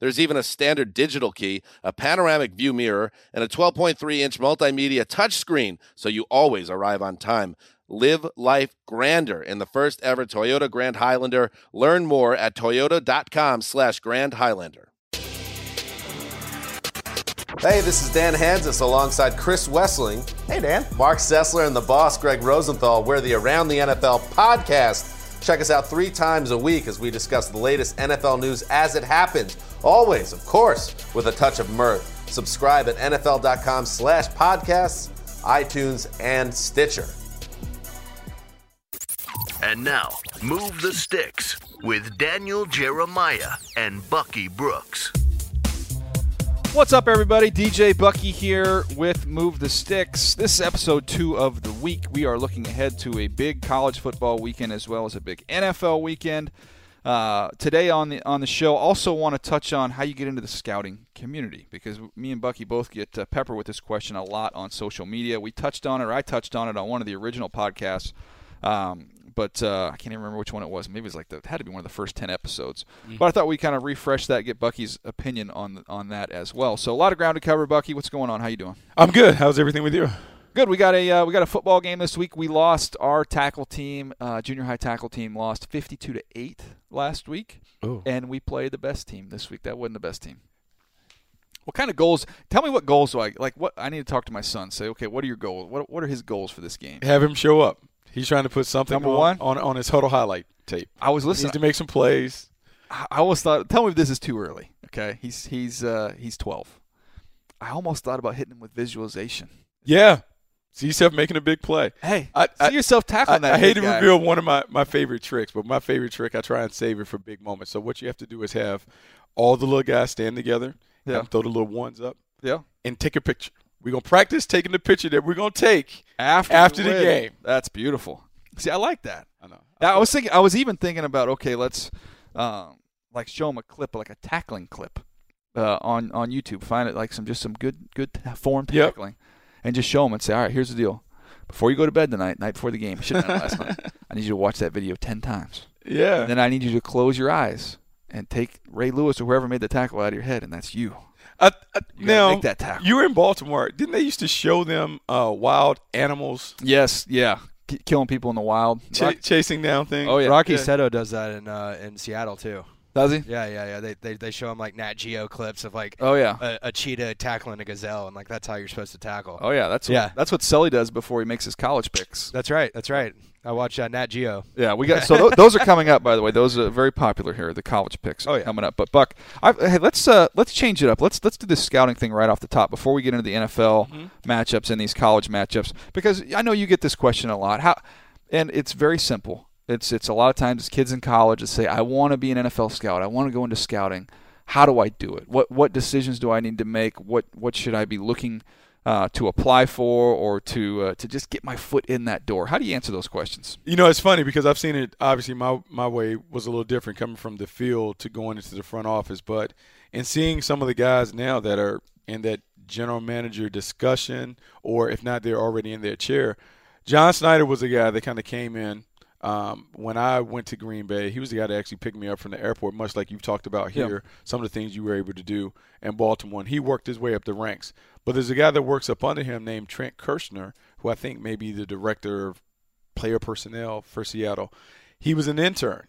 There's even a standard digital key, a panoramic view mirror, and a 12.3 inch multimedia touchscreen so you always arrive on time. Live life grander in the first ever Toyota Grand Highlander. Learn more at toyota.com slash Grand Highlander. Hey, this is Dan Hanzus alongside Chris Wesseling. Hey, Dan. Marc Sessler and the boss, Gregg Rosenthal. We're the Around the NFL podcast. Check us out three times a week as we discuss the latest NFL news as it happens. Always, of course, with a touch of mirth. Subscribe at NFL.com slash podcasts, iTunes, and Stitcher. And now, Move the Sticks with Daniel Jeremiah and Bucky Brooks. What's up, everybody? DJ Bucky here with Move the Sticks. This is episode two of the week. We are looking ahead to a big college football weekend as well as a big NFL weekend. Uh, today on the on the show, also want to touch on how you get into the scouting community because me and Bucky both get uh, pepper with this question a lot on social media. We touched on it, or I touched on it on one of the original podcasts. Um, but uh, I can't even remember which one it was. Maybe it was like the it had to be one of the first ten episodes. Mm-hmm. But I thought we kind of refresh that, get Bucky's opinion on on that as well. So a lot of ground to cover. Bucky, what's going on? How you doing? I'm good. How's everything with you? Good. We got a uh, we got a football game this week. We lost our tackle team, uh, junior high tackle team, lost 52 to eight last week, Ooh. and we played the best team this week. That wasn't the best team. What kind of goals? Tell me what goals do I like? What I need to talk to my son. Say, okay, what are your goals? What what are his goals for this game? Have him show up. He's trying to put something Number on, one? on on his Hudl highlight tape. I was He listening. needs to make some plays. I I almost thought. Tell me if this is too early. Okay, he's he's uh, he's 12. I almost thought about hitting him with visualization. Yeah. See yourself making a big play. Hey, I- see I- yourself I, tackling that. I hate to reveal one of my, my favorite tricks, but my favorite trick, I try and save it for big moments. So what you have to do is have all the little guys stand together, Yeah. throw the little ones up, Yeah. and take a picture. We're going to practice taking the picture that we're going to take After, after you the game. That's beautiful. See, I like that. I know. I was thinking. I was even thinking about okay, let's um, like show him a clip, like a tackling clip, uh, on on YouTube. Find it like some just some good good form Yep. tackling, and just show him and say, all right, here's the deal. Before you go to bed tonight, night before the game, should have last night. I need you to watch that video ten times. Yeah. And then I need you to close your eyes and take Ray Lewis or whoever made the tackle out of your head, and that's you. I, I, You gotta now, make that tackle. you were in Baltimore. Didn't they used to show them uh, wild animals Yes, yeah, K- killing people in the wild. ch- chasing down things? Oh, yeah. Rocky Yeah. Seto does that in uh, in Seattle too. Does he? Yeah, yeah, yeah. They they, they show him like Nat Geo clips of like Oh yeah. a, a cheetah tackling a gazelle, and like that's how you're supposed to tackle. Oh yeah, that's what, Yeah. That's what Sully does before he makes his college picks. That's right. That's right. I watch uh, Nat Geo. Yeah, we got so th- those are coming up. By the way, those are very popular here. The college picks Oh, yeah. coming up. But Buck, I, hey, let's uh, let's change it up. Let's let's do this scouting thing right off the top before we get into the NFL Mm-hmm. matchups and these college matchups because I know you get this question a lot. How and it's very simple. It's it's a lot of times kids in college that say I want to be an NFL scout. I want to go into scouting. How do I do it? What what decisions do I need to make? What what should I be looking uh, to apply for or to uh, to just get my foot in that door? How do you answer those questions? You know, it's funny because I've seen it. Obviously, my my way was a little different coming from the field to going into the front office, but in seeing some of the guys now that are in that general manager discussion, or if not, they're already in their chair. John Schneider was a guy that kind of came in um, when I went to Green Bay. He was the guy that actually picked me up from the airport, much like you've talked about here. Yeah. Some of the things you were able to do in Baltimore. And he worked his way up the ranks. But there's a guy that works up under him named Trent Kirchner, who I think may be the director of player personnel for Seattle. He was an intern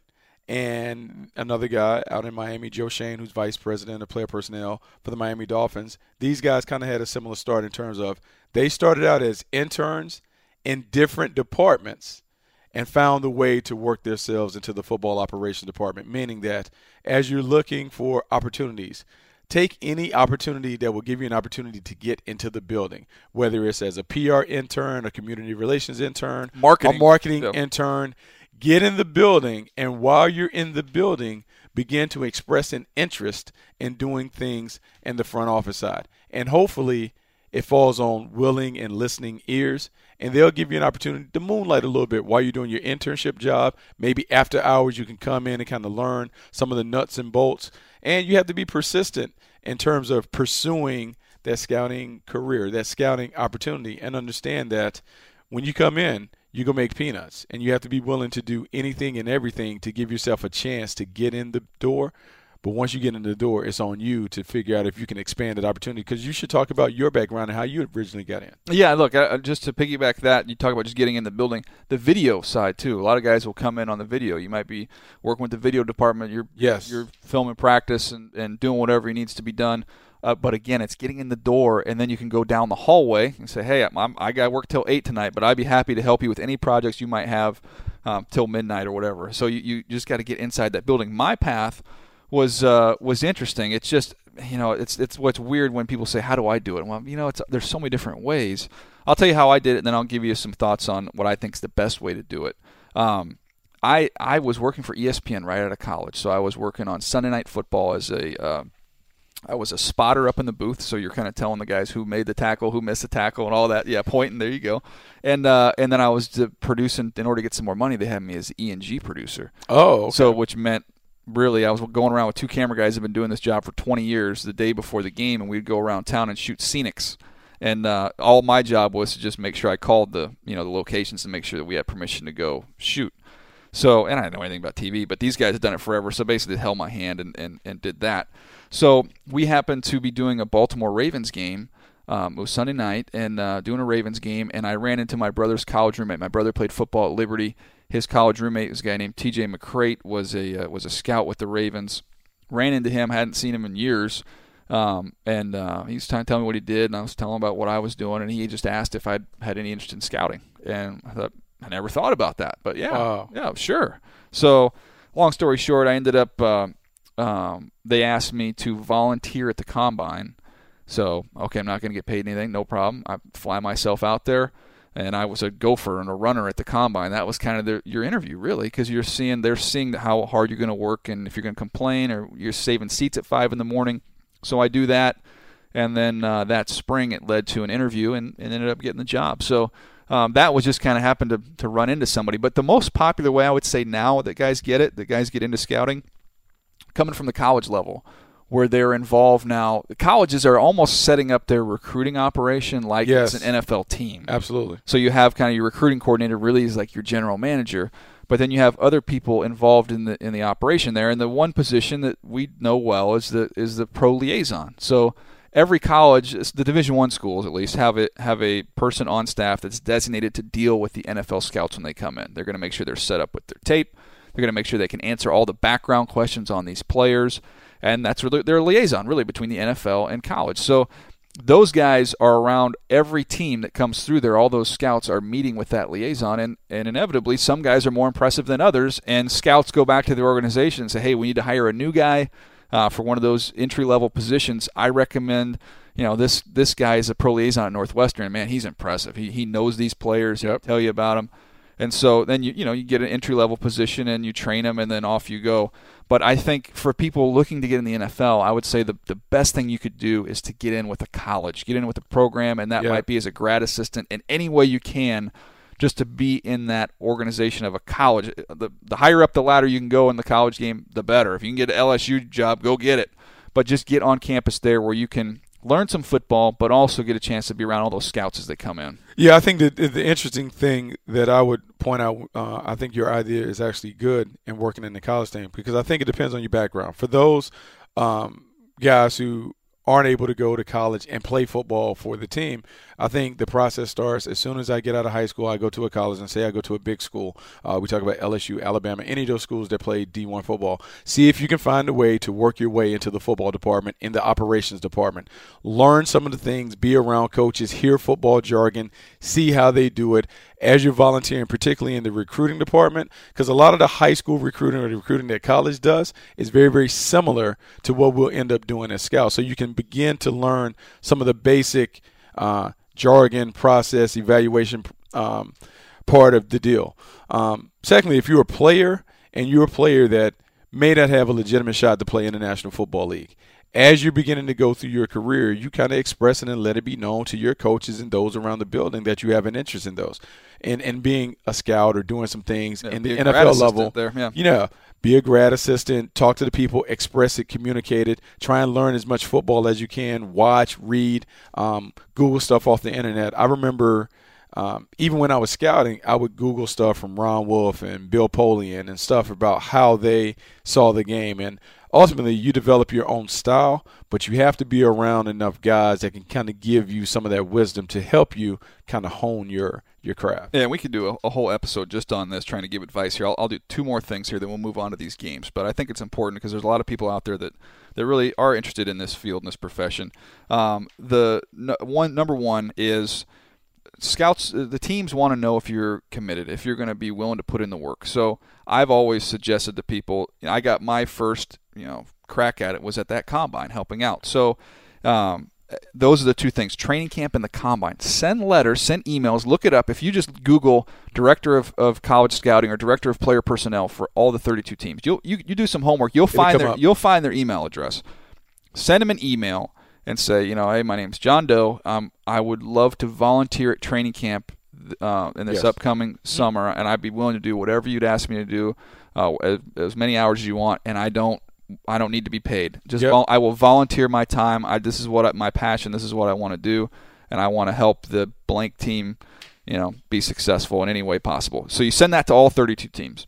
and another guy out in Miami, Joe Schoen, who's vice president of player personnel for the Miami Dolphins. These guys kind of had a similar start in terms of they started out as interns in different departments and found a way to work themselves into the football operations department, meaning that as you're looking for opportunities, take any opportunity that will give you an opportunity to get into the building, whether it's as a PR intern, a community relations intern, Marketing. a marketing Yep. intern. Get in the building, and while you're in the building, begin to express an interest in doing things in the front office side. And hopefully, it falls on willing and listening ears, and they'll give you an opportunity to moonlight a little bit while you're doing your internship job. Maybe after hours, you can come in and kind of learn some of the nuts and bolts. And you have to be persistent in terms of pursuing that scouting career, that scouting opportunity, and understand that when you come in, you go make peanuts. And you have to be willing to do anything and everything to give yourself a chance to get in the door. But once you get in the door, it's on you to figure out if you can expand that opportunity. Because you should talk about your background and how you originally got in. Yeah, look, uh, just to piggyback that, you talk about just getting in the building, the video side too. A lot of guys will come in on the video. You might be working with the video department. You're Yes. you're filming practice and, and doing whatever needs to be done. Uh, but again, it's getting in the door, and then you can go down the hallway and say, "Hey, I'm, I got work till eight tonight, but I'd be happy to help you with any projects you might have um, till midnight or whatever." So you, you just got to get inside that building. My path was uh, was interesting. It's just you know it's it's what's weird when people say how do I do it? Well, you know it's there's so many different ways. I'll tell you how I did it, and then I'll give you some thoughts on what I think is the best way to do it. Um, I I was working for ESPN right out of college, so I was working on Sunday Night Football as a uh, I was a spotter up in the booth, so you're kind of telling the guys who made the tackle, who missed the tackle, and all that. Yeah, pointing. There you go. And uh, and then I was producing in order to get some more money. They had me as E and G producer. Oh, okay. So, which meant really, I was going around with two camera guys who've been doing this job for 20 years. The day before the game, and we'd go around town and shoot scenics. And uh, all my job was to just make sure I called the you know the locations and make sure that we had permission to go shoot. So, and I didn't know anything about TV, but these guys had done it forever. So basically, they held my hand and, and, and did that. So we happened to be doing a Baltimore Ravens game. Um, it was Sunday night and uh, doing a Ravens game, and I ran into my brother's college roommate. My brother played football at Liberty. His college roommate was a guy named T.J. McCreight. was a uh, was a scout with the Ravens. Ran into him, hadn't seen him in years, um, and uh, he was trying to tell me what he did, and I was telling him about what I was doing, and he just asked if I had any interest in scouting, and I thought I never thought about that, but yeah, Wow. yeah, sure. So, long story short, I ended up. Uh, um, they asked me to volunteer at the combine. So, okay, I'm not going to get paid anything, no problem. I fly myself out there, and I was a gopher and a runner at the combine. That was kind of the, your interview, really, because you're seeing they're seeing how hard you're going to work and if you're going to complain or you're saving seats at five in the morning. So I do that, and then uh, that spring it led to an interview and, and ended up getting the job. So um, that was just kind of happened to, to run into somebody. But the most popular way I would say now that guys get it, that guys get into scouting, coming from the college level, where they're involved now. The colleges are almost setting up their recruiting operation like Yes. it's an NFL team. absolutely. So you have kind of your recruiting coordinator really is like your general manager, but then you have other people involved in the in the operation there. And the one position that we know well is the is the pro liaison. So every college, the Division One schools at least, have it have a person on staff that's designated to deal with the NFL scouts when they come in. They're going to make sure they're set up with their tape. They're going to make sure they can answer all the background questions on these players, and that's really their liaison really between the NFL and college. So those guys are around every team that comes through there. All those scouts are meeting with that liaison, and, and inevitably, some guys are more impressive than others. And scouts go back to their organization and say, "Hey, we need to hire a new guy uh, for one of those entry level positions. I recommend." You know this this guy is a pro liaison at Northwestern. Man, he's impressive. He he knows these players. He can tell you about them. And so then you you know you get an entry level position and you train them and then off you go. But I think for people looking to get in the NFL, I would say the the best thing you could do is to get in with a college, get in with a program, and that Yeah. might be as a grad assistant in any way you can, just to be in that organization of a college. The the higher up the ladder you can go in the college game, the better. If you can get an LSU job, go get it. But just get on campus there where you can learn some football, but also get a chance to be around all those scouts as they come in. Yeah, I think that the interesting thing that I would point out, uh, I think your idea is actually good in working in the college thing because I think it depends on your background. For those um, guys who aren't able to go to college and play football for the team, I think the process starts as soon as I get out of high school. I go to a college and say I go to a big school. Uh, we talk about LSU, Alabama, any of those schools that play D1 football. See if you can find a way to work your way into the football department, in the operations department. Learn some of the things, be around coaches, hear football jargon, see how they do it as you're volunteering, particularly in the recruiting department, because a lot of the high school recruiting or the recruiting that college does is very, very similar to what we'll end up doing as scouts. So you can begin to learn some of the basic uh, jargon, process, evaluation um, part of the deal. Um, secondly, if you're a player and you're a player that may not have a legitimate shot to play in the National Football League, as you're beginning to go through your career, you kind of express it and let it be known to your coaches and those around the building that you have an interest in those. And and being a scout or doing some things Yeah, in the NFL level, there, yeah. you know, be a grad assistant, talk to the people, express it, communicate it, try and learn as much football as you can, watch, read, um, Google stuff off the internet. I remember um, even when I was scouting, I would Google stuff from Ron Wolf and Bill Polian and stuff about how they saw the game. And ultimately, you develop your own style, but you have to be around enough guys that can kind of give you some of that wisdom to help you kind of hone your your craft. Yeah, we could do a, a whole episode just on this, trying to give advice here. I'll, I'll do two more things here, then we'll move on to these games. But I think it's important because there's a lot of people out there that, that really are interested in this field and this profession. Um, the one number one is scouts. uh, The teams want to know if you're committed, if you're going to be willing to put in the work. So I've always suggested to people. You know, I got my first you know crack at it was at that combine helping out. So. Um, those are the two things. Training camp and the combine. Send letters send emails. Look it up. If you just google director of, of college scouting or director of player personnel for all the 32 teams you'll, you, you do some homework. You'll find their up. you'll find their email address. Send them an email and say you know hey my name's john doe. Um, i would love to volunteer at training camp uh, in this Yes. upcoming summer and i'd be willing to do whatever you'd ask me to do uh, as, as many hours as you want and i don't I don't need to be paid. Just Yep. vol- I will volunteer my time. I this is what I, my passion. This is what I want to do, and I want to help the blank team, you know, be successful in any way possible. So you send that to all 32 teams.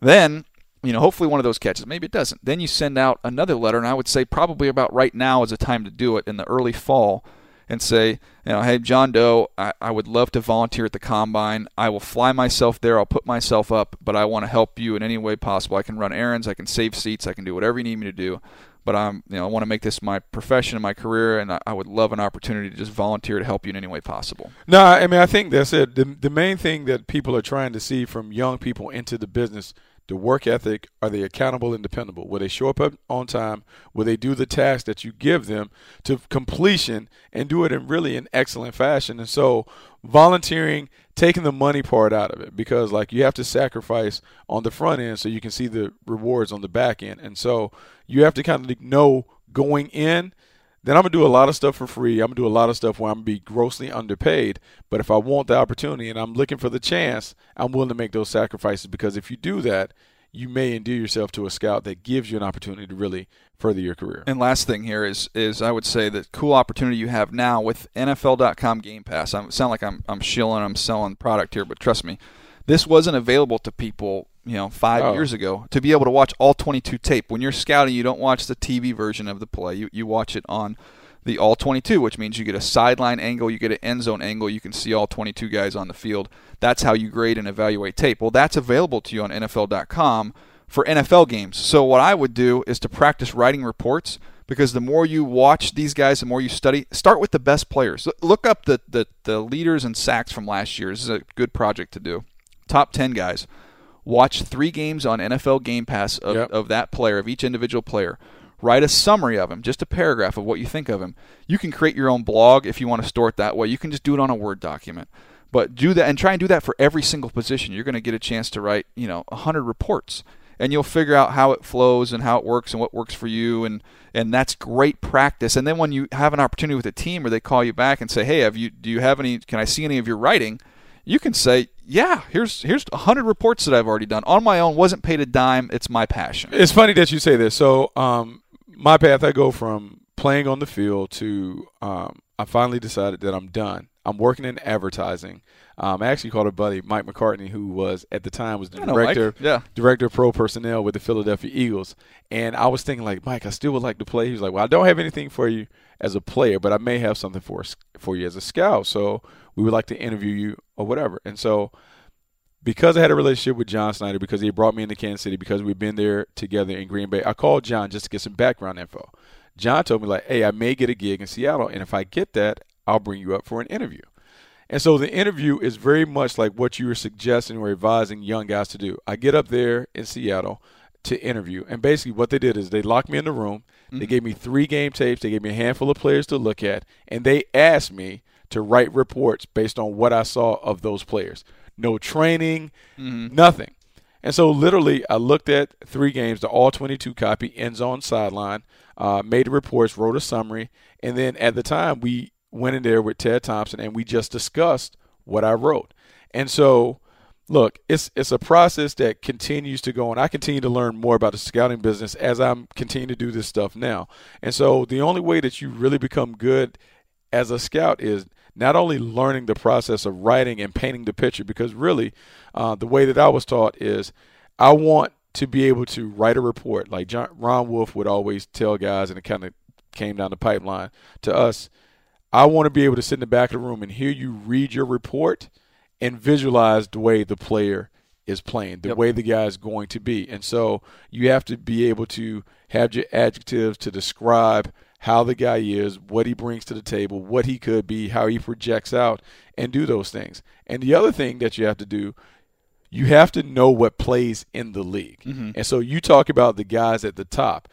Then, you know, hopefully one of those catches. Maybe it doesn't. Then you send out another letter, and I would say probably about right now is a time to do it in the early fall, and say, you know, hey John Doe, I, I would love to volunteer at the combine. I will fly myself there. I'll put myself up, but I want to help you in any way possible. I can run errands. I can save seats. I can do whatever you need me to do. But I'm, you know, I want to make this my profession and my career, and I, I would love an opportunity to just volunteer to help you in any way possible. No, I mean I think that's it. The the main thing that people are trying to see from young people into the business, the work ethic, are they accountable and dependable? Will they show up on time? Will they do the task that you give them to completion and do it in really an excellent fashion? And so volunteering, taking the money part out of it because like you have to sacrifice on the front end so you can see the rewards on the back end. And so you have to kind of know going in then I'm gonna do a lot of stuff for free. I'm gonna do a lot of stuff where I'm gonna be grossly underpaid. But if I want the opportunity and I'm looking for the chance, I'm willing to make those sacrifices because if you do that, you may endear yourself to a scout that gives you an opportunity to really further your career. And last thing here is is I would say the cool opportunity you have now with NFL.com Game Pass. I sound like I'm I'm shilling, I'm selling product here, but trust me, this wasn't available to people, you know, five Oh. years ago to be able to watch all 22 tape. When you're scouting, you don't watch the TV version of the play. You you watch it on the all 22, which means you get a sideline angle, you get an end zone angle, you can see all 22 guys on the field. That's how you grade and evaluate tape. Well, that's available to you on NFL.com for NFL games. So what I would do is to practice writing reports because the more you watch these guys, the more you study. Start with the best players. Look up the the, the leaders and sacks from last year. This is a good project to do. Top 10 guys. Watch three games on NFL Game Pass of, Yep. of that player, of each individual player. Write a summary of him, just a paragraph of what you think of him. You can create your own blog if you want to store it that way. You can just do it on a Word document. But do that and try and do that for every single position. You're going to get a chance to write, you know, 100 reports and you'll figure out how it flows and how it works and what works for you and and that's great practice. And then when you have an opportunity with a team or they call you back and say, "Hey, have you do you have any can I see any of your writing?" You can say, "Yeah, here's here's 100 reports that I've already done on my own, wasn't paid a dime, it's my passion." It's funny that you say this. So, um, my path, I go from playing on the field to um, I finally decided that I'm done. I'm working in advertising. Um, I actually called a buddy, Mike McCartney, who was at the time was the I director, Yeah. director of pro personnel with the Philadelphia Eagles. And I was thinking, like, Mike, I still would like to play. He was like, Well, I don't have anything for you as a player, but I may have something for for you as a scout. So we would like to interview you or whatever. And so because I had a relationship with John Schneider, because he brought me into Kansas City, because we've been there together in Green Bay, I called John just to get some background info. John told me like, "Hey, I may get a gig in Seattle, and if I get that, I'll bring you up for an interview." And so the interview is very much like what you were suggesting or advising young guys to do. I get up there in Seattle to interview, and basically what they did is they locked me in the room. They gave me three game tapes. They gave me a handful of players to look at, and they asked me to write reports based on what I saw of those players. No training, nothing. And so literally, I looked at three games, the all 22 copy, end zone, sideline, uh, made the reports, wrote a summary, and then at the time we went in there with Ted Thompson and we just discussed what I wrote. And so, look, it's it's a process that continues to go on. I continue to learn more about the scouting business as I'm continuing to do this stuff now. And so, the only way that you really become good as a scout is not only learning the process of writing and painting the picture, because really, uh, the way that I was taught is I want to be able to write a report. Like John, Ron Wolf would always tell guys, and it kind of came down the pipeline to us. I want to be able to sit in the back of the room and hear you read your report and visualize the way the player is playing, the way the guy is going to be. And so you have to be able to have your adjectives to describe how the guy is, what he brings to the table, what he could be, how he projects out, and do those things. And the other thing that you have to do, you have to know what plays in the league. Mm-hmm. And so you talk about the guys at the top.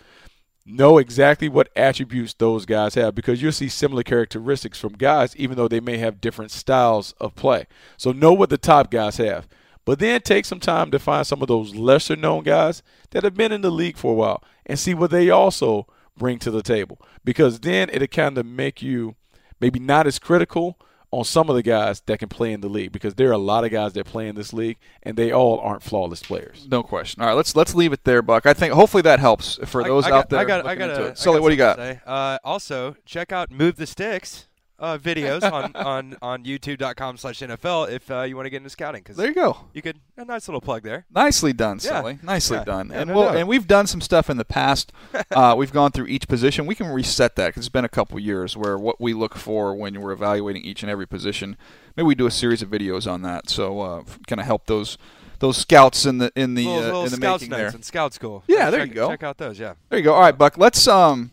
Know exactly what attributes those guys have because you'll see similar characteristics from guys, even though they may have different styles of play. So know what the top guys have. But then take some time to find some of those lesser known guys that have been in the league for a while and see what they also bring to the table. Because then it'll kind of make you maybe not as critical on some of the guys that can play in the league because there are a lot of guys that play in this league and they all aren't flawless players. No question. All right, let's let's leave it there, Buck. I think hopefully that helps for those I out got, there. I got, I got into a, it. Sully, what do you got? Uh, also, check out Move the Sticks uh, videos on, on, on youtube.com slash NFL if uh, you want to get into scouting. Cause There you go. you could, a nice little plug there. Nicely done, Yeah. Sully. Nicely Yeah. done. Yeah, and no we'll, doubt. and we've done some stuff in the past. uh, we've gone through each position. We can reset that because it's been a couple years where what we look for when we're evaluating each and every position. Maybe we do a series of videos on that. So uh, kind of help those those scouts in the in the little, uh, little in the scouts making there. and scout school. Yeah, there check, you go. Check out those. Yeah. There you go. All right, Buck. Let's um,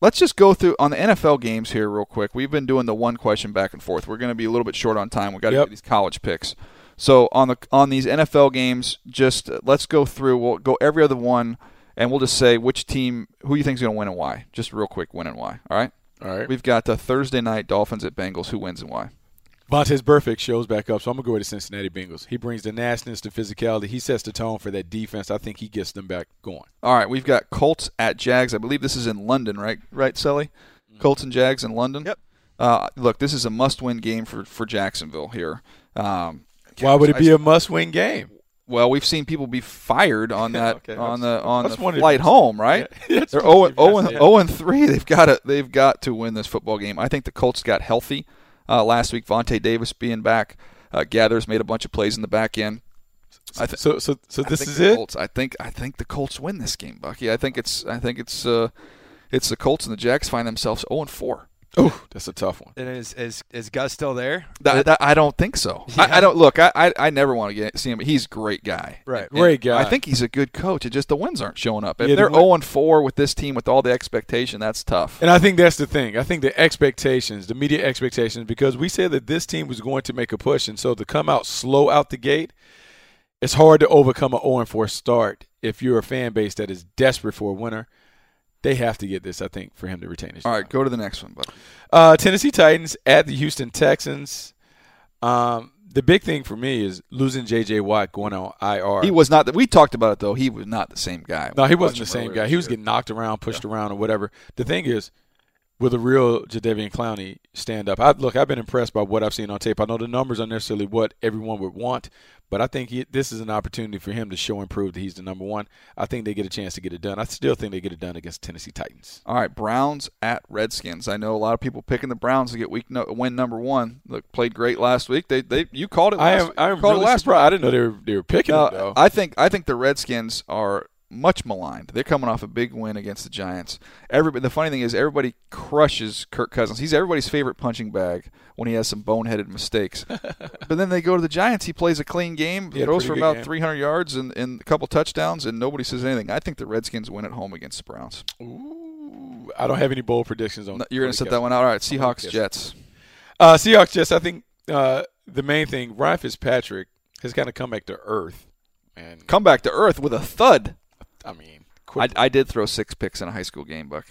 let's just go through on the NFL games here real quick. We've been doing the one question back and forth. We're going to be a little bit short on time. We've got to Yep. get these college picks. So on the on these NFL games, just uh, let's go through. We'll go every other one, and we'll just say which team, who you think is going to win and why. Just real quick, win and why. All right. All right. We've got the Thursday night Dolphins at Bengals. Who wins and why? Vontaze Burfict shows back up, so I'm gonna go with the Cincinnati Bengals. He brings the nastiness, the physicality. He sets the tone for that defense. I think he gets them back going. All right, we've got Colts at Jags. I believe this is in London, right? Right, Sully? Colts and Jags in London. Yep. Uh, look, this is a must-win game for for Jacksonville here. Um, Why would it be I- a must-win game? Well, we've seen people be fired on that Okay, on that's- the on that's the one flight home, right? Yeah, They're one 0 of the 0 and things. 0 and 3. They've got to they've got to win this football game. I think the Colts got healthy uh, last week. Vontae Davis being back, uh, Geathers made a bunch of plays in the back end. I th- So, so, so this think is the it. Colts, I think I think the Colts win this game, Bucky. I think it's I think it's uh, it's the Colts and the Jags find themselves 0 and 4. Oh, that's a tough one. And is, is, is Gus still there? That, that- I don't think so. I, I don't look. I, I, I never want to get see him. He's a great guy. Right. And Great guy. I think he's a good coach. It just the wins aren't showing up. If Yeah, they're 0 and 4 with this team with all the expectation, that's tough. And I think that's the thing. I think the expectations, the media expectations, because we said that this team was going to make a push, and so to come out slow out the gate, it's hard to overcome an 0 and 4 start if you're a fan base that is desperate for a winner. They have to get this, I think, for him to retain his All job. right, go to the next one, Bucky. Uh, Tennessee Titans at the Houston Texans. Um, the big thing for me is losing J.J. Watt going on IR. He was not. The, we talked about it though. He was not the same guy. No, he wasn't the same guy. He was getting knocked around, pushed around, or whatever. The thing is, will the real Jadeveon Clowney stand up? I, look, I've been impressed by what I've seen on tape. I know the numbers aren't necessarily what everyone would want, but I think he, this is an opportunity for him to show and prove that he's the number one. I think they get a chance to get it done. I still think they get it done against Tennessee Titans. All right, Browns at Redskins. I know a lot of people picking the Browns to get week no, win number one. Look, played great last week. They they you called it. I am I am really last surprised. I didn't know they were they were picking No, it though. I think I think the Redskins are much maligned. They're coming off a big win against the Giants. Everybody, the funny thing is, everybody crushes Kirk Cousins. He's everybody's favorite punching bag when he has some boneheaded mistakes. but then they go to the Giants. He plays a clean game, He had throws for about game. 300 yards and, and a couple touchdowns, and nobody says anything. I think the Redskins win at home against the Browns. Ooh, I don't have any bold predictions on. No, You're going to set the that one out. All right, Seahawks. Jets. Uh, Seahawks, Jets. I think uh, the main thing, Ryan Fitzpatrick has kind of come back to earth, and Come back to earth with a thud. I mean, I. I did throw six picks in a high school game, Buck.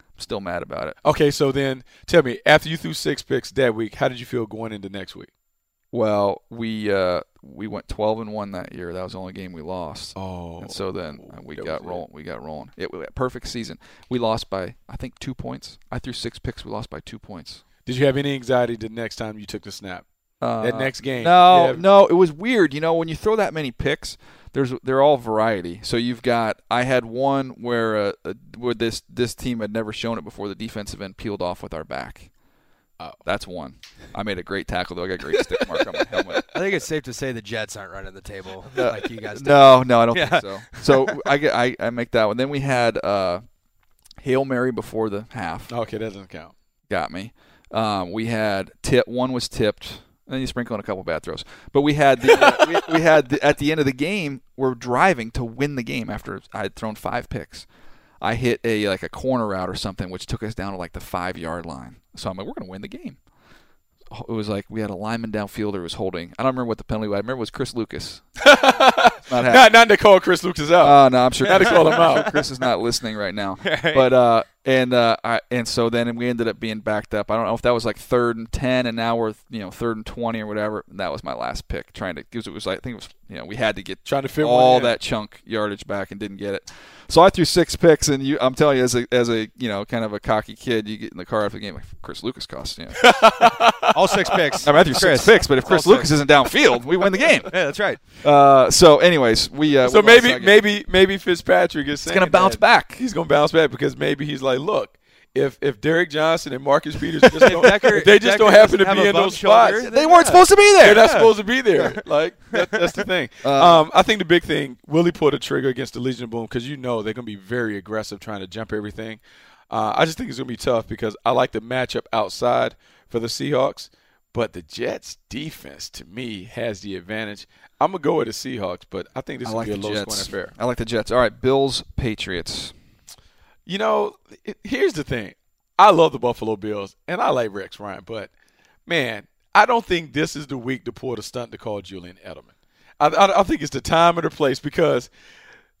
I'm still mad about it. okay, so then tell me, after you threw six picks that week, how did you feel going into next week? Well, we uh, we went 12 and one that year. That was the only game we lost. Oh, And so then uh, we got rolling. We got rolling. It was a perfect season. We lost by I think two points. I threw six picks. We lost by two points. Did you have any anxiety the next time you took the snap? Uh, That next game? No, Yeah. no, it was weird. You know, when you throw that many picks, there's they're all variety. So you've got I had one where uh, uh, where this this team had never shown it before. The defensive end peeled off with our back. Oh. That's one. I made a great tackle though. I got a great stick mark on my helmet. I think it's safe to say the Jets aren't running the table like you guys. do. No, no, I don't Yeah. think so. So I get I, I make that one. Then we had uh, Hail Mary before the half. Okay, that doesn't count. Got me. Um, we had tip. One was tipped. And then you sprinkle in a couple bad throws. But we had the, uh, we, we had the, at the end of the game. We're driving to win the game after I had thrown five picks. I hit a like a corner route or something, which took us down to like the five yard line. So I'm like, we're gonna win the game. It was like we had a lineman downfielder who was holding. I don't remember what the penalty was. I remember it was Chris Lucas. Not. Not, not to call Chris Lucas out. Oh no, I'm sure. Had to call him out. Chris is not listening right now. But uh, and uh, I, and so then we ended up being backed up. I don't know if that was like third and ten, and now we're you know third and twenty or whatever. And that was my last pick, trying to because it was like, I think it was you know we had to get Trying to fit all in. that chunk yardage back and didn't get it. So I threw six picks, and you, I'm telling you, as a as a you know kind of a cocky kid, you get in the car after the game like Chris Lucas cost. You know. All six picks. I mean, I threw Chris. six picks, but if Chris All Lucas isn't downfield, we win the game. Yeah, that's right. Uh, so, anyways, we uh, so maybe maybe maybe Fitzpatrick is it's gonna bounce back. He's gonna bounce back because maybe he's like, look, if if Derrick Johnson and Marcus Peters just don't, Decker- if they just Decker don't happen to be in those shoulder, spots, They weren't supposed to be there. they're there. not supposed to be there. Like that, that's the thing. Uh, um, I think the big thing, Willie pulled a trigger against the Legion of Boom because you know they're gonna be very aggressive trying to jump everything. Uh, I just think it's gonna be tough because I like the matchup outside for the Seahawks, but the Jets defense to me has the advantage. I'm gonna go with the Seahawks, but I think this I will like be a the low Jets. scoring affair. I like the Jets. All right, Bills, Patriots. You know, here's the thing. I love the Buffalo Bills, and I like Rex Ryan, but man, I don't think this is the week to pull the stunt to call Julian Edelman. I, I, I think it's the time and the place because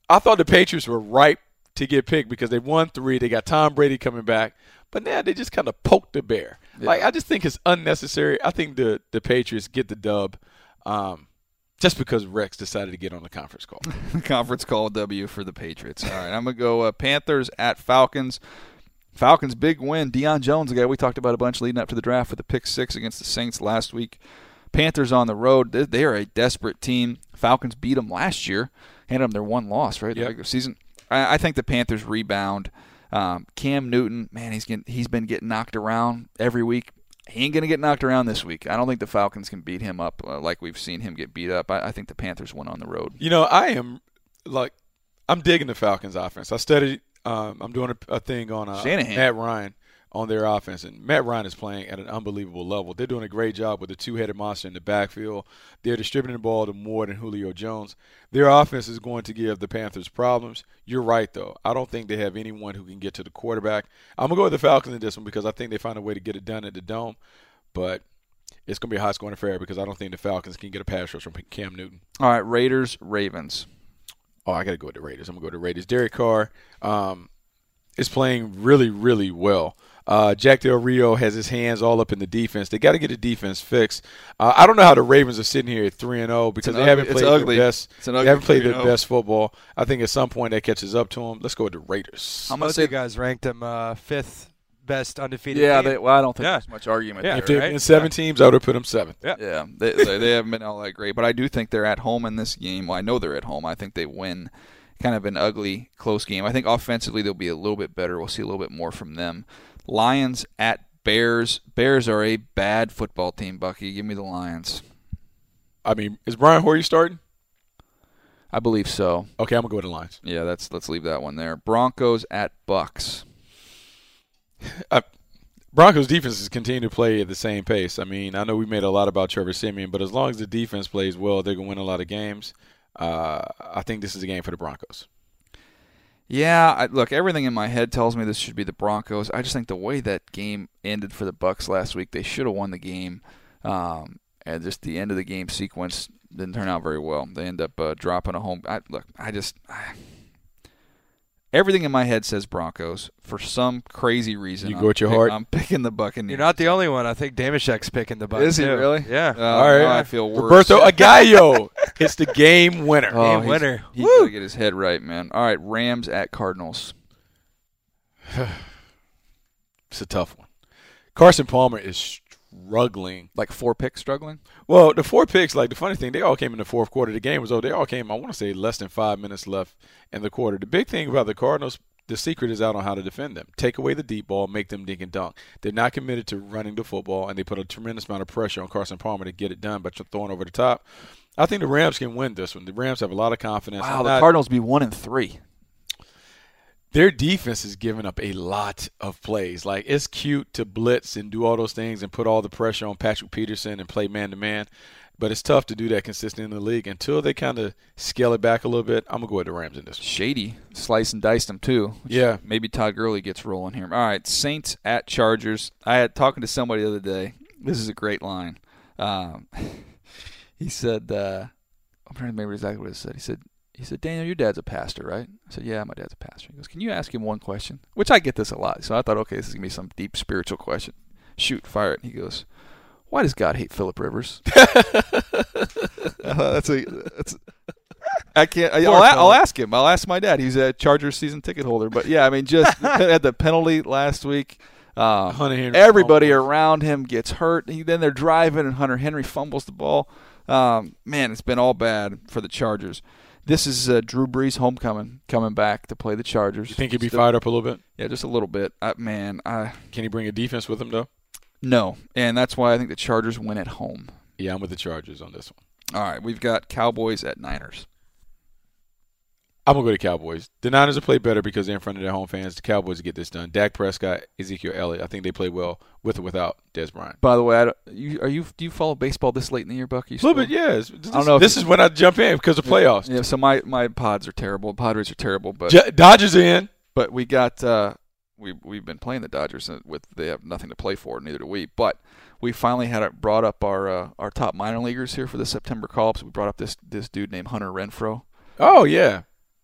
I thought the Patriots were ripe to get picked because they won three. They got Tom Brady coming back, but now they just kind of poked the bear. Like I just think it's unnecessary. I think the the Patriots get the dub. Um, just because Rex decided to get on the conference call. Conference call W for the Patriots. All right, I'm gonna go uh, Panthers at Falcons. Falcons big win. Deion Jones, the guy we talked about a bunch leading up to the draft with the pick six against the Saints last week. Panthers on the road. They, they are a desperate team. Falcons beat them last year. Handed them their one loss, right? The regular season. I, I think the Panthers rebound. Um, Cam Newton, man, he's getting, he's been getting knocked around every week. He ain't gonna get knocked around this week. I don't think the Falcons can beat him up uh, like we've seen him get beat up. I, I think the Panthers win on the road. You know, I am like, I'm digging the Falcons' offense. I studied. Um, I'm doing a, a thing on uh, Shanahan. Matt Ryan on their offense, and Matt Ryan is playing at an unbelievable level. They're doing a great job with the two-headed monster in the backfield. They're distributing the ball to more than Julio Jones. Their offense is going to give the Panthers problems. You're right, though. I don't think they have anyone who can get to the quarterback. I'm gonna go with the Falcons in this one because I think they find a way to get it done at the dome, but. It's going to be a high scoring affair because I don't think the Falcons can get a pass rush from Cam Newton. All right, Raiders, Ravens. Oh, I got to go with the Raiders. I'm going to go with the Raiders. Derek Carr um, is playing really, really well. Uh, Jack Del Rio has his hands all up in the defense. They got to get the defense fixed. Uh, I don't know how the Ravens are sitting here at three and zero because an they haven't played ugly. their best. It's an they haven't played their 3-0. best football. I think at some point that catches up to them. Let's go with the Raiders. I'm gonna say of you guys ranked them uh, fifth best undefeated. Yeah, they, well, I don't think Yeah. there's much argument Yeah. there. if they've right? been seven teams, I would have put them seventh. Yeah. Yeah, they, they, they haven't been all that great, but I do think they're at home in this game. Well, I know they're at home. I think they win. Kind of an ugly, close game. I think offensively they'll be a little bit better. We'll see a little bit more from them. Lions at Bears. Bears are a bad football team. Bucky, give me the Lions. I mean, is Brian Hoyer starting? I believe so. Okay, I'm gonna go with the Lions. Yeah, that's let's leave that one there. Broncos at Bucks. Broncos defenses continue to play at the same pace. I mean, I know we made a lot about Trevor Siemian, but as long as the defense plays well, they're gonna win a lot of games. Uh, I think this is a game for the Broncos. Yeah, I, look, everything in my head tells me this should be the Broncos. I just think the way that game ended for the Bucks last week, they should have won the game. Um, and just the end of the game sequence didn't turn out very well. They end up uh, dropping a home. I, look, I just I, everything in my head says Broncos for some crazy reason. You I'm go with your pick- heart? I'm picking the Buccaneers. You're not the only one. I think Dameshek's picking the Bucks. Is he too. really? Yeah. Uh, All right. now I feel worse. Roberto Aguayo hits the game winner. Oh, Game he's- winner. He's Woo! got to get his head right, man. All right, Rams at Cardinals. It's a tough one. Carson Palmer is struggling. Like four picks struggling. Well, the four picks, like the funny thing, they all came in the fourth quarter. The game was over. They all came, I want to say, less than five minutes left in the quarter. The big thing about the Cardinals, the secret is out on how to defend them. Take away the deep ball, make them dink and dunk. They're not committed to running the football, and they put a tremendous amount of pressure on Carson Palmer to get it done, but you're throwing over the top. I think the Rams can win this one. The Rams have a lot of confidence. Wow, I'm the Cardinals be one and three. Their defense is giving up a lot of plays. Like it's cute to blitz and do all those things and put all the pressure on Patrick Peterson and play man to man, but it's tough to do that consistently in the league until they kind of scale it back a little bit. I'm gonna go with the Rams in this one. Shady slice and diced them too. Yeah. maybe Todd Gurley gets rolling here. All right, Saints at Chargers. I had talking to somebody the other day. This is a great line. Um, he said, uh, "I'm trying to remember exactly what he said." He said, "He said, Daniel, your dad's a pastor, right?" I said, "Yeah, my dad's a pastor." He goes, "Can you ask him one question?" Which I get this a lot, so I thought, okay, this is gonna be some deep spiritual question. Shoot, fire it. And he goes, "Why does God hate Philip Rivers?" Uh, that's a that's. I can't. I, Poor I'll, a- I'll ask him. I'll ask my dad. He's a Chargers season ticket holder. But yeah, I mean, just had the penalty last week. Uh, Hunter Henry everybody fumbles. around him gets hurt. He, then they're driving, and Hunter Henry fumbles the ball. Um, man, it's been all bad for the Chargers. This is uh, Drew Brees' homecoming, coming back to play the Chargers. You think he'd be Still- fired up a little bit? Yeah, just a little bit. Uh, man, I Can he bring a defense with him though? no, and that's why I think the Chargers win at home. Yeah, I'm with the Chargers on this one. All right, we've got Cowboys at Niners. I'm gonna go to the Cowboys. The Niners will play better because they're in front of their home fans. The Cowboys get this done. Dak Prescott, Ezekiel Elliott. I think they play well with or without Dez Bryant. By the way, I don't, you, are you do you follow baseball this late in the year, Buck? A little bit, yeah. This, don't know this is when I jump in because of playoffs. Yeah, so my my pods are terrible. Padres are terrible, but J- Dodgers are in. but we got uh, we we've been playing the Dodgers with they have nothing to play for. Neither do we. But we finally had it brought up our uh, our top minor leaguers here for the September call-ups. We brought up this this dude named Hunter Renfroe. Oh yeah,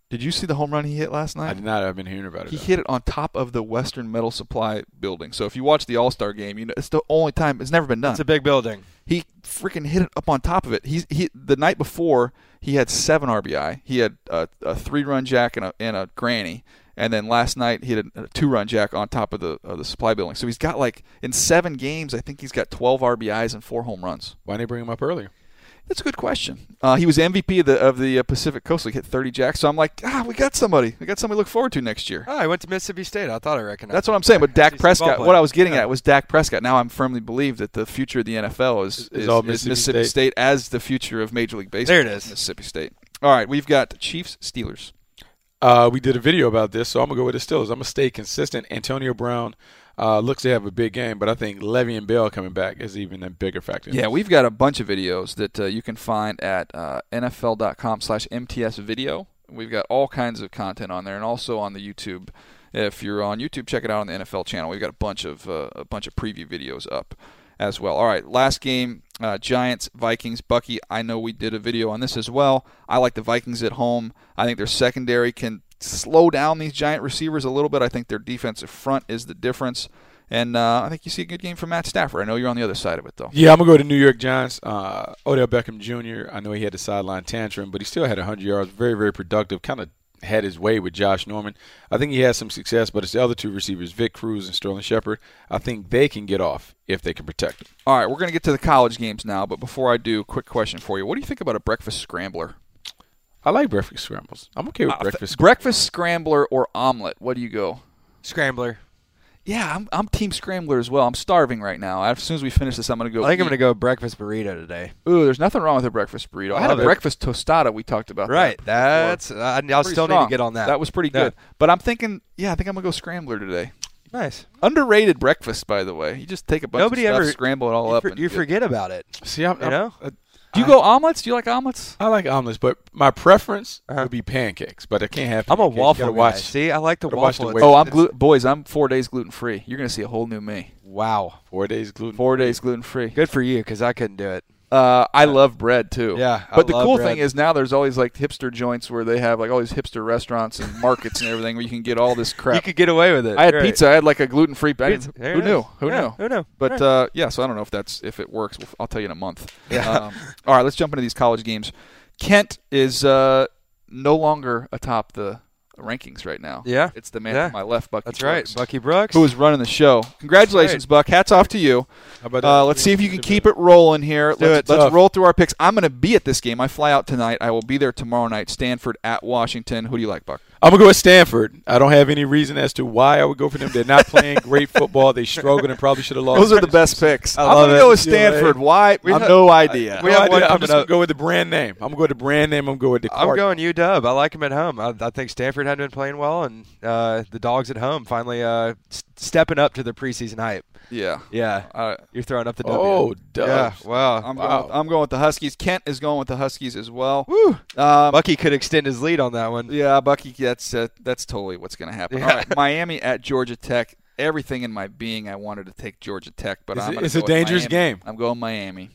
Did you see the home run he hit last night? I did not. I've been hearing about it. He though. hit it on top of the Western Metal Supply building. So if you watch the All Star game, you know it's the only time it's never been done. It's a big building. He freaking hit it up on top of it. He's he the night before he had seven RBI. He had a, a three run jack and a and a granny, and then last night he had a, a two run jack on top of the of the supply building. So he's got like in seven games, I think he's got twelve RBIs and four home runs. Why didn't they bring him up earlier? That's a good question. Uh, he was MVP of the of the uh, Pacific Coast League, hit thirty jacks. So I'm like, ah, we got somebody. We got somebody to look forward to next year. Oh, I went to Mississippi State. I thought I recognized. That's what. I'm saying. But Dak Prescott, what I was getting player. at was Dak Prescott. Now I'm firmly believe that the future of the NFL is, Is is, all is Mississippi Mississippi State. State. as the future of Major League Baseball. There it is. Mississippi State. All right, we've got Chiefs Steelers. Uh, we did a video about this, so I'm gonna go with the Steelers. I'm gonna stay consistent. Antonio Brown uh, looks to have a big game, but I think Le'Veon Bell coming back is even a bigger factor. Yeah, we've got a bunch of videos that uh, you can find at uh, NFL.com/MTS-video. We've got all kinds of content on there, and also on the YouTube. If you're on YouTube, check it out on the NFL channel. We've got a bunch of uh, a bunch of preview videos up as well. All right, last game, uh, Giants Vikings. Bucky, I know we did a video on this as well. I like the Vikings at home. I think their secondary can slow down these Giant receivers a little bit. I think their defensive front is the difference. And uh, I think you see a good game from Matt Stafford. I know you're on the other side of it, though. Yeah, I'm gonna go to New York Giants. Uh, Odell Beckham Jr. I know he had the sideline tantrum, but he still had 100 yards. Very, very productive. Kind of had his way with Josh Norman. I think he has some success, but it's the other two receivers, Vic Cruz and Sterling Shepard. I think they can get off if they can protect him. All right, we're going to get to the college games now, but before I do, quick question for you. What do you think about a breakfast scrambler? I like breakfast scrambles. I'm okay with Uh, breakfast. breakfast scrambler or omelet? What do you go? Scrambler. Yeah, I'm, I'm team scrambler as well. I'm starving right now. As soon as we finish this, I'm going to go. I think I'm going to go breakfast burrito today. Ooh, there's nothing wrong with a breakfast burrito. I had a it. breakfast tostada. We talked about Right. that. That's. I, I'll Pretty still need to get on that. That was pretty Yeah. good. But I'm thinking, yeah, I think I'm gonna go scrambler today. nice. Underrated breakfast, by the way. You just take a bunch Nobody of stuff, ever- scramble it all You, up. for- and you get- forget about it. See, I'm, You I'm- know? Do you go omelets? Do you like omelets? I like omelets, but my preference Uh-huh. would be pancakes. But I can't have. Pancakes. I'm a waffle gotta guy. watch. See, I like the gotta watch waffle. the It's- Oh, I'm glu- boys. I'm four days gluten free. You're gonna see a whole new me. Wow. Four days gluten. Four days gluten free. Good for you, because I couldn't do it. Uh, I love bread too. Yeah, I but the cool bread. thing is now there's always like hipster joints where they have like all these hipster restaurants and markets and everything where you can get all this crap. You could get away with it. I had Right. pizza. I had like a gluten free. Pizza. Who knew? Who Yeah, knew? Who knew? But Right. uh, yeah, so I don't know if that's if it works. I'll tell you in a month. Um, all right, let's jump into these college games. Kent is uh, no longer atop the rankings right now. Yeah. it's the man Yeah. to my left, Bucky. That's right, Bucky Brooks. who is running the show. Congratulations, Buck. Hats off to you. How about Uh, let's see if you can keep it rolling here. do let's let's roll through our picks. I'm going to be at this game. I fly out tonight. I will be there tomorrow night. Stanford at Washington. Who do you like, Buck? I'm gonna go with Stanford. I don't have any reason as to why I would go for them. They're not playing great football. They struggled and probably should have lost. Those are the best picks. I I'm love going to it. go with Stanford. right. Why? We I have have- no idea. we No have one idea. I'm just gonna up. go with the brand name. I'm gonna go with the brand name. I'm gonna go with the. I'm Cardinals. going UW. I like them at home. I, I think Stanford hadn't been playing well, and uh, the dogs at home finally uh, s- stepping up to the preseason hype. yeah. Yeah, Uh, you're throwing up the W. Oh, yeah. Wow. I'm, Wow. going with, I'm going with the Huskies. Kent is going with the Huskies as well. Woo. Um, Bucky could extend his lead on that one. yeah, Bucky. That's uh, that's totally what's going to happen. Yeah. All right, Miami at Georgia Tech. Everything in my being, I wanted to take Georgia Tech, but It's I'm a- it's go a with dangerous Miami. game. I'm going Miami.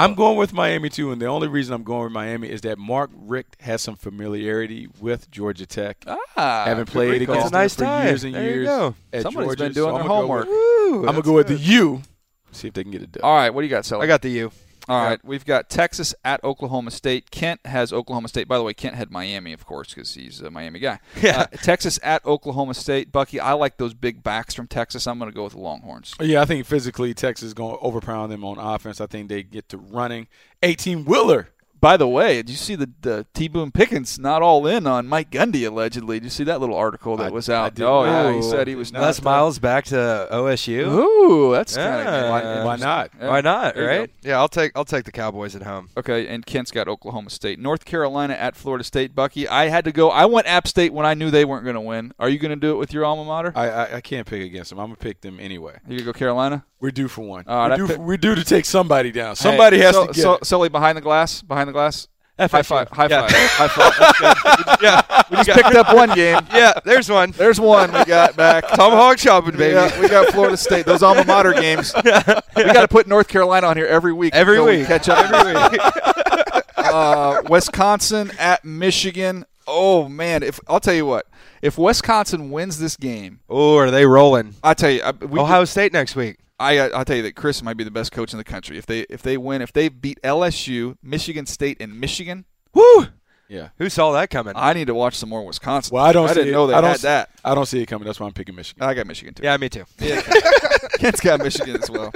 I'm going with Miami too, and the only reason I'm going with Miami is that Mark Richt has some familiarity with Georgia Tech. Ah, Haven't played recall. against It's a nice them for tie. years and There you years. go. At Somebody's Georgia, been doing so their I'm gonna go homework. with- Woo, I'm gonna that's go with the. U. See if they can get it done. All right, what do you got, Sally? I got the U. All right, we've got Texas at Oklahoma State. Kent has Oklahoma State. By the way, Kent had Miami, of course, because he's a Miami guy. Yeah. Uh, Texas at Oklahoma State. Bucky, I like those big backs from Texas. I'm going to go with the Longhorns. Yeah, I think physically Texas is going to overpower them on offense. I think they get to running. 18 Wheeler. By the way, did you see the, the T Boone Pickens not all in on Mike Gundy allegedly? Did you see that little article that I- was out? did oh yeah, he said he was Not not. Les Miles back to OSU. Ooh, that's kind of Why, why not? Why not? Right? Yeah, I'll take I'll take the Cowboys at home. Okay, and Kent's got Oklahoma State. North Carolina at Florida State. Bucky, I had to go. I went App State when I knew they weren't going to win. Are you going to do it with your alma mater? I, I, I can't pick against them. I'm going to pick them anyway. you going to go Carolina? We're due for one. All right, we're, due pick- we're due to take somebody down. Somebody Hey, has so, to get so, it. Sully, behind the glass, behind the glass. High five! High Yeah. five! High five! Yeah, We just picked up one game. yeah. There's one. There's one we got back. Tomahawk chopping, baby. Yeah, we got Florida State. Those alma mater games. We got to put North Carolina on here every week. Every until we week. catch up every week. uh, Wisconsin at Michigan. Oh man! If I'll tell you what, if Wisconsin wins this game, Oh, are they rolling? I tell you, I, Ohio State next week. I I'll tell you that Chryst might be the best coach in the country. If they if they win, if they beat LSU, Michigan State, and Michigan, Woo! yeah. Who saw that coming? I need to watch some more Wisconsin. Well, I don't I didn't it. know they I don't had s- that. I don't see it coming. That's why I'm picking Michigan. I got Michigan too. yeah, me too. Yeah, Kent's got Michigan as well.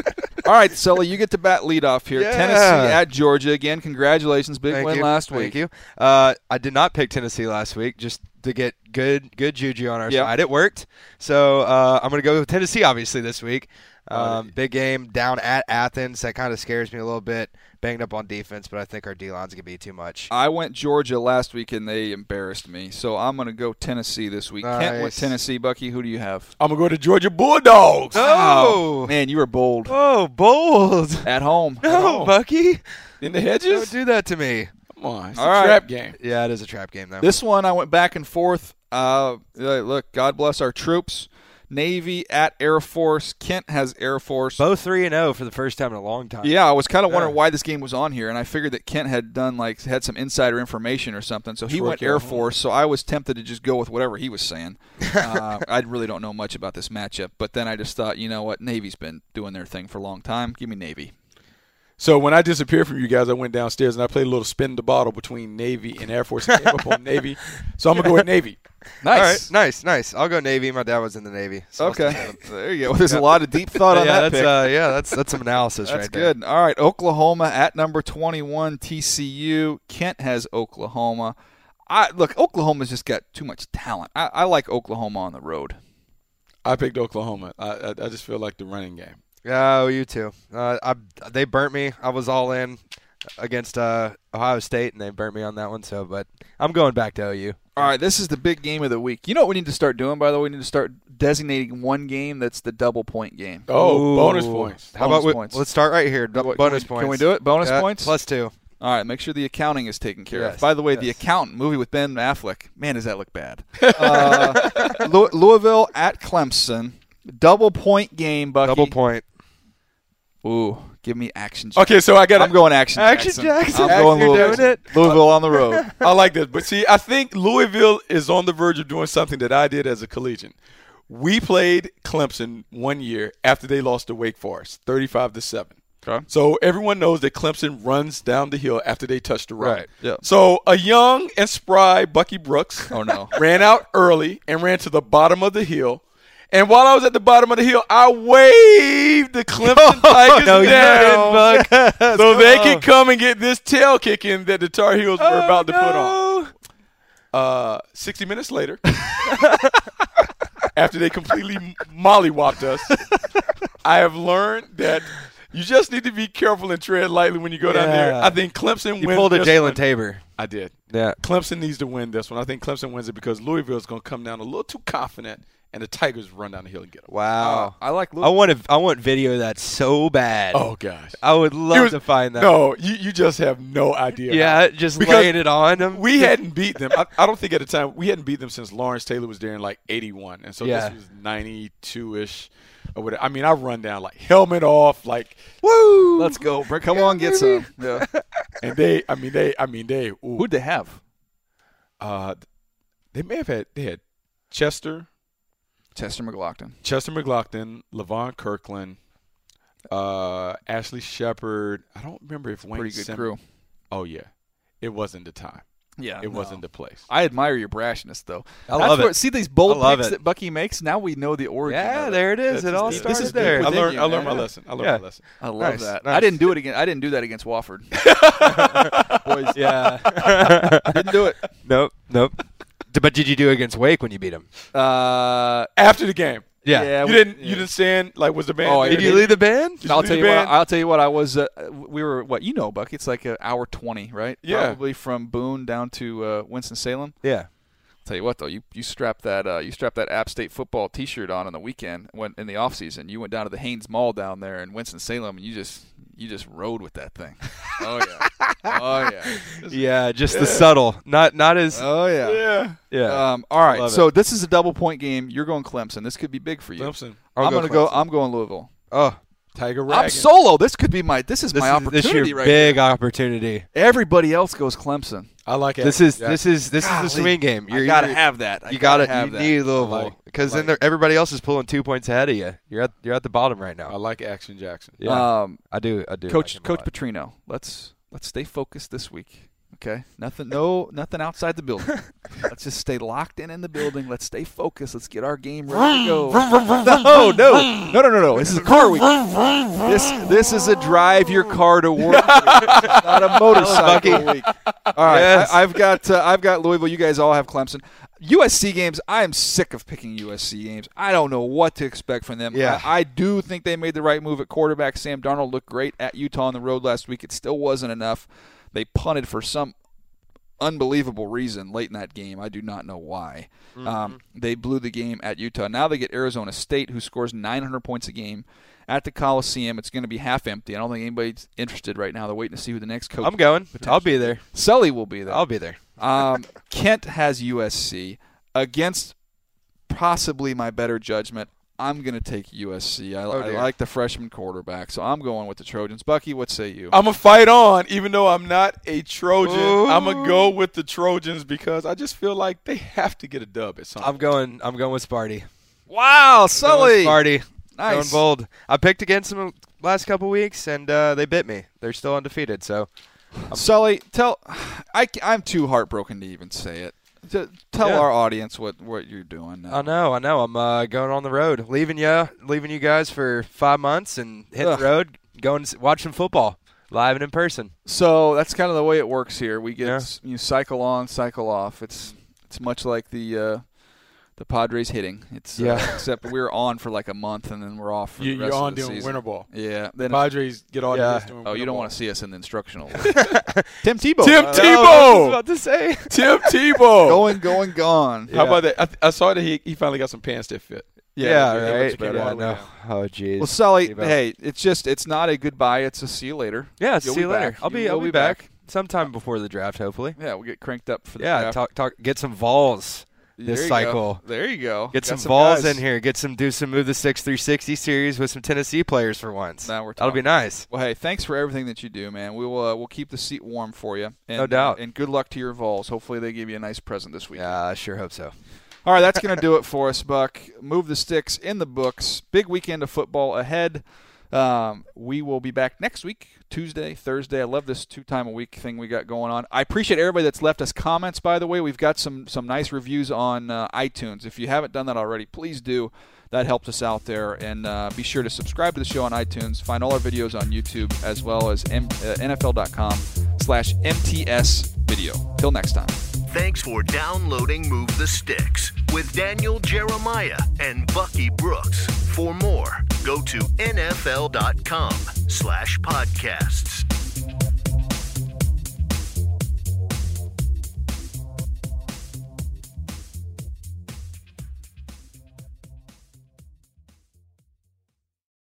All right, Sully, you get to bat leadoff here. Yeah. Tennessee at Georgia again. Congratulations, big Thank win you. last Thank week. you. Uh, I did not pick Tennessee last week just to get good good juju on our Yeah. side. It worked. So uh, I'm going to go with Tennessee obviously this week. Um, big game down at Athens. That kind of scares me a little bit. Banged up on defense, but I think our D line's going to be too much. I went Georgia last week and they embarrassed me, so I'm going to go Tennessee this week. Kent went Nice. Tennessee. Bucky, who do you have? I'm going to go to Georgia Bulldogs. Oh, Man, you were bold. oh, bold. At home. No, Bucky. In the hedges? Don't hedges? do that to me. Come on. It's All a right. trap game. Yeah, it is a trap game though. This one I went back and forth. Uh, look, God bless our troops. Navy at Air Force. Kent has Air Force. Both three and zero for the first time in a long time. Yeah, I was kind of wondering Yeah. why this game was on here, and I figured that Kent had done like had some insider information or something, so he went Air. Force. So I was tempted to just go with whatever he was saying. uh, I really don't know much about this matchup, but then I just thought, you know what, Navy's been doing their thing for a long time. Give me Navy. So when I disappeared from you guys, I went downstairs and I played a little spin the bottle between Navy and Air Force. Came up on Navy, so I'm gonna go with Navy. Nice. All right, nice, nice. I'll go Navy. My dad was in the Navy. so Okay. stick with him. There you go. There's a lot of deep thought on yeah, that that's pick. uh, yeah, that's that's some analysis That's right there. good. All right, Oklahoma at number 21, TCU. Kent has Oklahoma. I look, Oklahoma's just got too much talent. I, I like Oklahoma on the road. I picked Oklahoma. I, I I just feel like the running game. Oh, you too. Uh, I they burnt me. I was all in against uh, Ohio State, and they burnt me on that one. So, but I'm going back to OU. All right, this is the big game of the week. You know what we need to start doing, by the way? We need to start designating one game that's the double point game. Oh, bonus points. How Bonus about we, points. let's start right here. What- bonus can we, points. Can we do it? Bonus Yeah, points? plus two. All right, make sure the accounting is taken care of. By the way, the accountant movie with Ben Affleck. Man, does that look bad? uh, Louisville at Clemson. Double point game, Bucky. Double point. Ooh, give me action. Okay, so I got. I'm going action. Action Jackson. Jackson. I'm Jackson, going you're Louisville. doing it. Louisville on the road. I like this, but see, I think Louisville is on the verge of doing something that I did as a collegian. We played Clemson one year after they lost to Wake Forest, thirty-five to seven. Okay. So everyone knows that Clemson runs down the hill after they touch the rock. Right. Yeah. So a young and spry Bucky Brooks Oh no. ran out early and ran to the bottom of the hill. And while I was at the bottom of the hill, I waved the Clemson Tigers no, down so they Oh. could come and get this tail kicking that the Tar Heels were about to put on. Uh, 60 minutes later, after they completely mollywopped us, I have learned that you just need to be careful and tread lightly when you go down there. I think Clemson You wins pulled a Jalen. Tabor. I did. Yeah. Clemson needs to win this one. I think Clemson wins it because Louisville is going to come down a little too confident, and the Tigers run down the hill and get them. Wow. I like I want to. I want video of that so bad. Oh gosh, I would love was- to find that. No, you, you just have no idea. Yeah, just Because laying it on them. we hadn't beat them. I, I don't think at the time we hadn't beat them since Lawrence Taylor was there in like '81, and so Yeah. this was '92 ish or whatever. I mean, I run down like helmet off, like Woo! Let's go. Br- Come on, get some. Yeah. and they. I mean, they. I mean, they. Ooh, Who'd they have? uh, they may have had. They had Chester, Chester McGlockton. Chester McGlockton, Levon Kirkland, uh, Ashley Sheppard. I don't remember if Wayne. Pretty good Sim- crew. Oh yeah, it wasn't the time. Yeah, It wasn't the place. I admire your brashness, though. I That's love where- it. See these bold I picks it. that Bucky makes. Now we know the origin. Yeah, of it. there it is. That's It all just- started this is there. I learned. you, I learned man. my lesson. I learned Yeah. my lesson. I love Nice, that. nice. I didn't do it again. I didn't do that against Wofford. Boys, Yeah. didn't do it. nope. Nope. D- But did you do it against Wake when you beat them? Uh, After the game, Yeah. Yeah, you we- didn't. yeah. You didn't stand like was the band? Oh, there? Did you leave the band? Did I'll lead tell the you what. I'll tell you what. I was. Uh, we were what you know, Buck. It's like an hour twenty, right? Yeah. Probably from Boone down to uh, Winston Salem. Yeah. I'll tell you what though, you you strap that uh, you strap that App State football T-shirt on on the weekend when in the off season. You went down to the Hanes Mall down there in Winston Salem, and you just you just rode with that thing. Oh yeah, oh yeah, Yeah. Just the subtle, not not as. oh yeah. Yeah, yeah. Um, all right, Love so this is a double point game. You're going Clemson. This could be big for you. Clemson. I'll I'm go gonna go. I'm going Louisville. oh, Tiger I'm solo. This could be my. This is this my is opportunity this is your right big here. opportunity. Everybody else goes Clemson. I like it. This is Yeah. this is this is the swing game. You're, gotta you're- have that. I You gotta, have you that. need Louisville like- because I then everybody else is pulling two points ahead of you. You're at you're at the bottom right now. I like Action Jackson. Yeah, Um, I do. I do. Coach like Coach. Petrino, let's let's stay focused this week. Okay, nothing, no, nothing outside the building. let's just stay locked in in the building. Let's stay focused. Let's get our game ready to go. no, no, no, no, no, no. This is a car week. This this is a drive your car to work. week. Not a motorcycle week. All right, Yes. I, I've got uh, I've got Louisville. You guys all have Clemson. USC games. I am sick of picking USC games. I don't know what to expect from them. Yeah. I, I do think they made the right move at quarterback. Sam Darnold looked great at Utah on the road last week. It still wasn't enough. They punted for some unbelievable reason late in that game. I do not know why. Um, they blew the game at Utah. Now they get Arizona State, who scores 900 points a game at the Coliseum. It's going to be half empty. I don't think anybody's interested right now. They're waiting to see who the next coach. I'm going. I'll be there. Sully will be there. I'll be there. Um, Kent has USC against possibly my better judgment. I'm going to take USC. I, Oh, I like the freshman quarterback, so I'm going with the Trojans. Bucky, what say you? I'm gonna fight on, even though I'm not a Trojan. Ooh. I'm gonna go with the Trojans because I just feel like they have to get a dub at some. I'm going. I'm going with Sparty. wow, Going Sully. with Sparty. Nice. Going bold. I picked against them last couple weeks, and uh, they bit me. They're still undefeated. So, Sully, tell I I'm too heartbroken to even say it. Tell Yeah. our audience what what you're doing. Now. I know, I know. I'm uh, going on the road, leaving you, leaving you guys for five months, and hit Ugh. the road, going to watch some football live and in person. So that's kind of the way it works here. We get Yeah. you cycle on, cycle off. It's it's much like the uh, the Padres hitting. It's uh, Yeah. except we're on for like a month and then we're off for You, the rest you're on of the doing season. winter ball. Yeah. Then the Padres get all Yeah. this doing oh, you don't want to see us in the instructional. Tim Tebow. Tim uh, Tebow! Oh, I was about to say. Tim Tebow. going, going, gone. How about that? I, th- I saw that he, he finally got some pants that fit. Yeah, it right. looks. Yeah, Yeah. no. Oh, jeez. Well, Sully, Tebow. hey, it's just it's not a goodbye. It's a see you later. yeah, You'll see you later. back. I'll be, I'll be back. sometime before the draft, hopefully. Yeah, we'll get cranked up for the Yeah, draft. talk, talk, get some Vols There this you cycle. Go. There you go. Get Got some, balls guys. in here. Get some do some move the six 360 series with some Tennessee players for once. Now we're That'll be nice. Well, hey, thanks for everything that you do, man. We will uh, we'll keep the seat warm for you. And, No doubt. uh, and good luck to your Vols. Hopefully, they give you a nice present this week. Yeah, I sure hope so. All right, that's going to do it for us, Buck. Move the sticks in the books. Big weekend of football ahead. Um, we will be back next week, Tuesday, Thursday. I love this two time a week thing we got going on. I appreciate everybody that's left us comments. By the way, we've got some some nice reviews on uh, iTunes. If you haven't done that already, please do. That helps us out there. And uh, be sure to subscribe to the show on iTunes. Find all our videos on YouTube as well as M- uh, NFL.com slash MTS video. Till next time. Thanks for downloading Move the Sticks with Daniel Jeremiah and Bucky Brooks. For more, go to nfl.com slash podcasts.